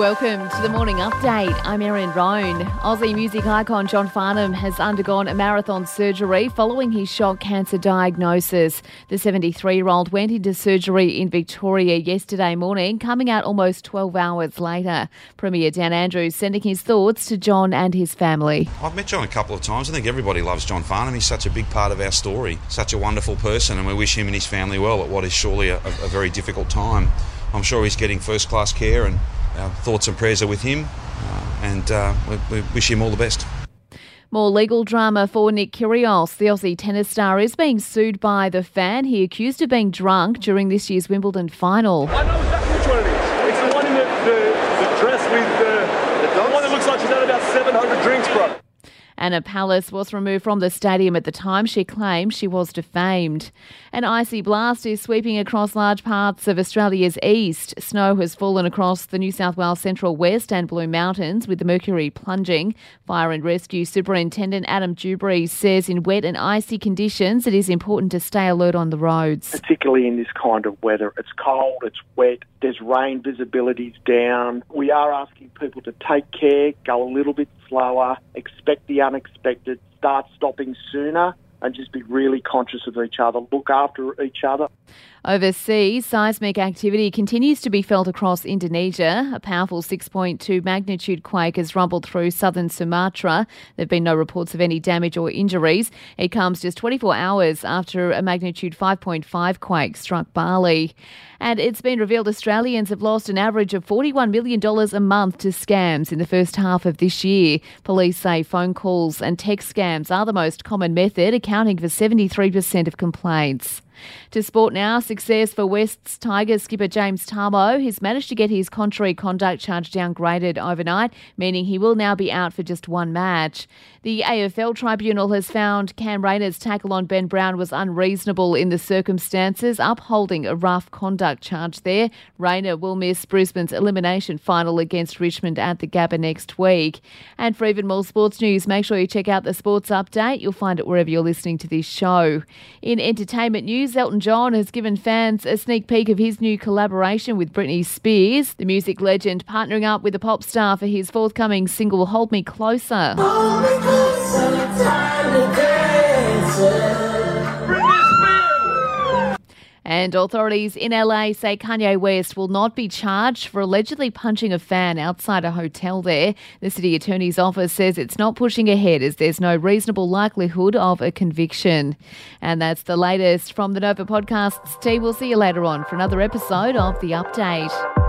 Welcome to the morning update. I'm Erin Roan. Aussie music icon John Farnham has undergone a marathon surgery following his shock cancer diagnosis. The 73 year old went into surgery in Victoria yesterday morning, coming out almost 12 hours later. Premier Dan Andrews sending his thoughts to John and his family. I've met John a couple of times. I think everybody loves John Farnham. He's such a big part of our story, such a wonderful person, and we wish him and his family well at what is surely a, a very difficult time. I'm sure he's getting first class care and our thoughts and prayers are with him, uh, and uh, we, we wish him all the best. More legal drama for Nick Kyrgios. The Aussie tennis star is being sued by the fan he accused of being drunk during this year's Wimbledon final. I know exactly which one it is. It's the one in the, the, the dress with the, the one that looks like she's had about 700 drinks, bro. Anna Palus was removed from the stadium at the time she claimed she was defamed. An icy blast is sweeping across large parts of Australia's east. Snow has fallen across the New South Wales Central West and Blue Mountains with the mercury plunging. Fire and Rescue Superintendent Adam Dewberry says in wet and icy conditions it is important to stay alert on the roads. Particularly in this kind of weather. It's cold, it's wet, there's rain, visibility's down. We are asking people to take care, go a little bit slower, expect the unexpected, start stopping sooner, and just be really conscious of each other, look after each other. Overseas, seismic activity continues to be felt across Indonesia. A powerful 6.2 magnitude quake has rumbled through southern Sumatra. There have been no reports of any damage or injuries. It comes just 24 hours after a magnitude 5.5 quake struck Bali. And it's been revealed Australians have lost an average of $41 million a month to scams in the first half of this year. Police say phone calls and text scams are the most common method, accounting for 73% of complaints. To sport now, success for Wests Tigers skipper James Tamou. He's managed to get his contrary conduct charge downgraded overnight, meaning he will now be out for just one match. The AFL Tribunal has found Cam Rayner's tackle on Ben Brown was unreasonable in the circumstances, upholding a rough conduct charge there. Rayner will miss Brisbane's elimination final against Richmond at the Gabba next week. And for even more sports news, make sure you check out the Sports Update. You'll find it wherever you're listening to this show. In entertainment news, Elton John has given fans a sneak peek of his new collaboration with Britney Spears. The music legend partnering up with the pop star for his forthcoming single Hold Me Closer. Hold me closer and authorities in LA say Kanye West will not be charged for allegedly punching a fan outside a hotel there. The city attorney's office says it's not pushing ahead as there's no reasonable likelihood of a conviction. And that's the latest from the Nova Podcasts team. We'll see you later on for another episode of The Update.